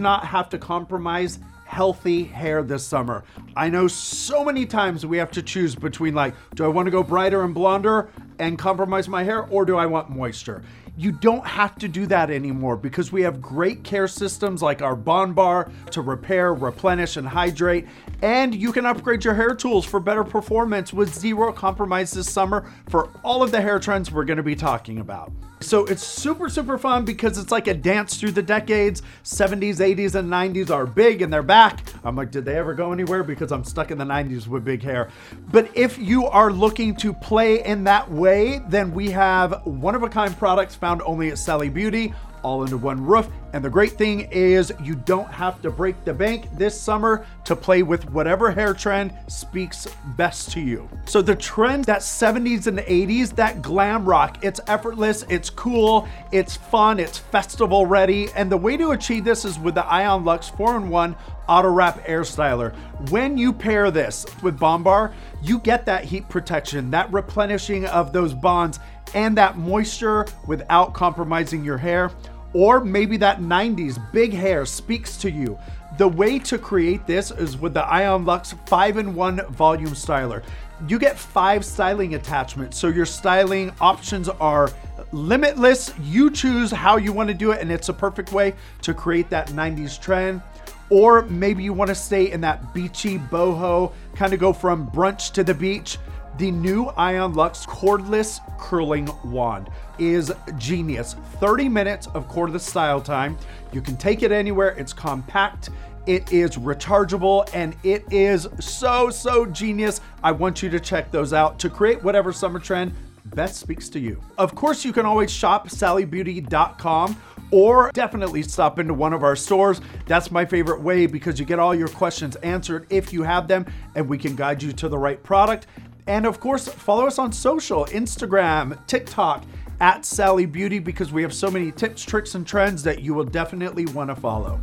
not have to compromise healthy hair this summer. I know so many times we have to choose between like, do I want to go brighter and blonder and compromise my hair, or do I want moisture? You don't have to do that anymore because we have great care systems like our Bond Bar to repair, replenish, and hydrate. And you can upgrade your hair tools for better performance with zero compromise this summer for all of the hair trends we're to be talking about. So it's super, super fun because it's like a dance through the decades. 70s, 80s, and 90s are big and they're back. I'm like, did they ever go anywhere? Because I'm stuck in the 90s with big hair. But if you are looking to play in that way, then we have one of a kind products found only at Sally Beauty all under one roof. And the great thing is you don't have to break the bank this summer to play with whatever hair trend speaks best to you. So the trend that 70s and 80s, that glam rock, it's effortless, it's cool, it's fun, it's festival ready. And the way to achieve this is with the Ion Luxe 4-in-1 Auto Wrap Air Styler. When you pair this with Bond Bar, you get that heat protection, that replenishing of those bonds, and that moisture without compromising your hair. Or maybe that 90s big hair speaks to you. The way to create this is with the Ion Luxe 5-in-1 Volume Styler. You get five styling attachments, so your styling options are limitless. You choose how you want to do it, and it's a perfect way to create that 90s trend. Or maybe you want to stay in that beachy boho, kind of go from brunch to the beach. The new Ion Luxe cordless curling wand is genius. 30 minutes of cordless style time. You can take it anywhere. It's compact. It is rechargeable and it is so, so genius. I want you to check those out to create whatever summer trend best speaks to you. Of course, you can always shop sallybeauty.com or definitely stop into one of our stores. That's my favorite way because you get all your questions answered if you have them and we can guide you to the right product. And of course, follow us on social Instagram, TikTok at Sally Beauty because we have so many tips, tricks, and trends that you will definitely want to follow.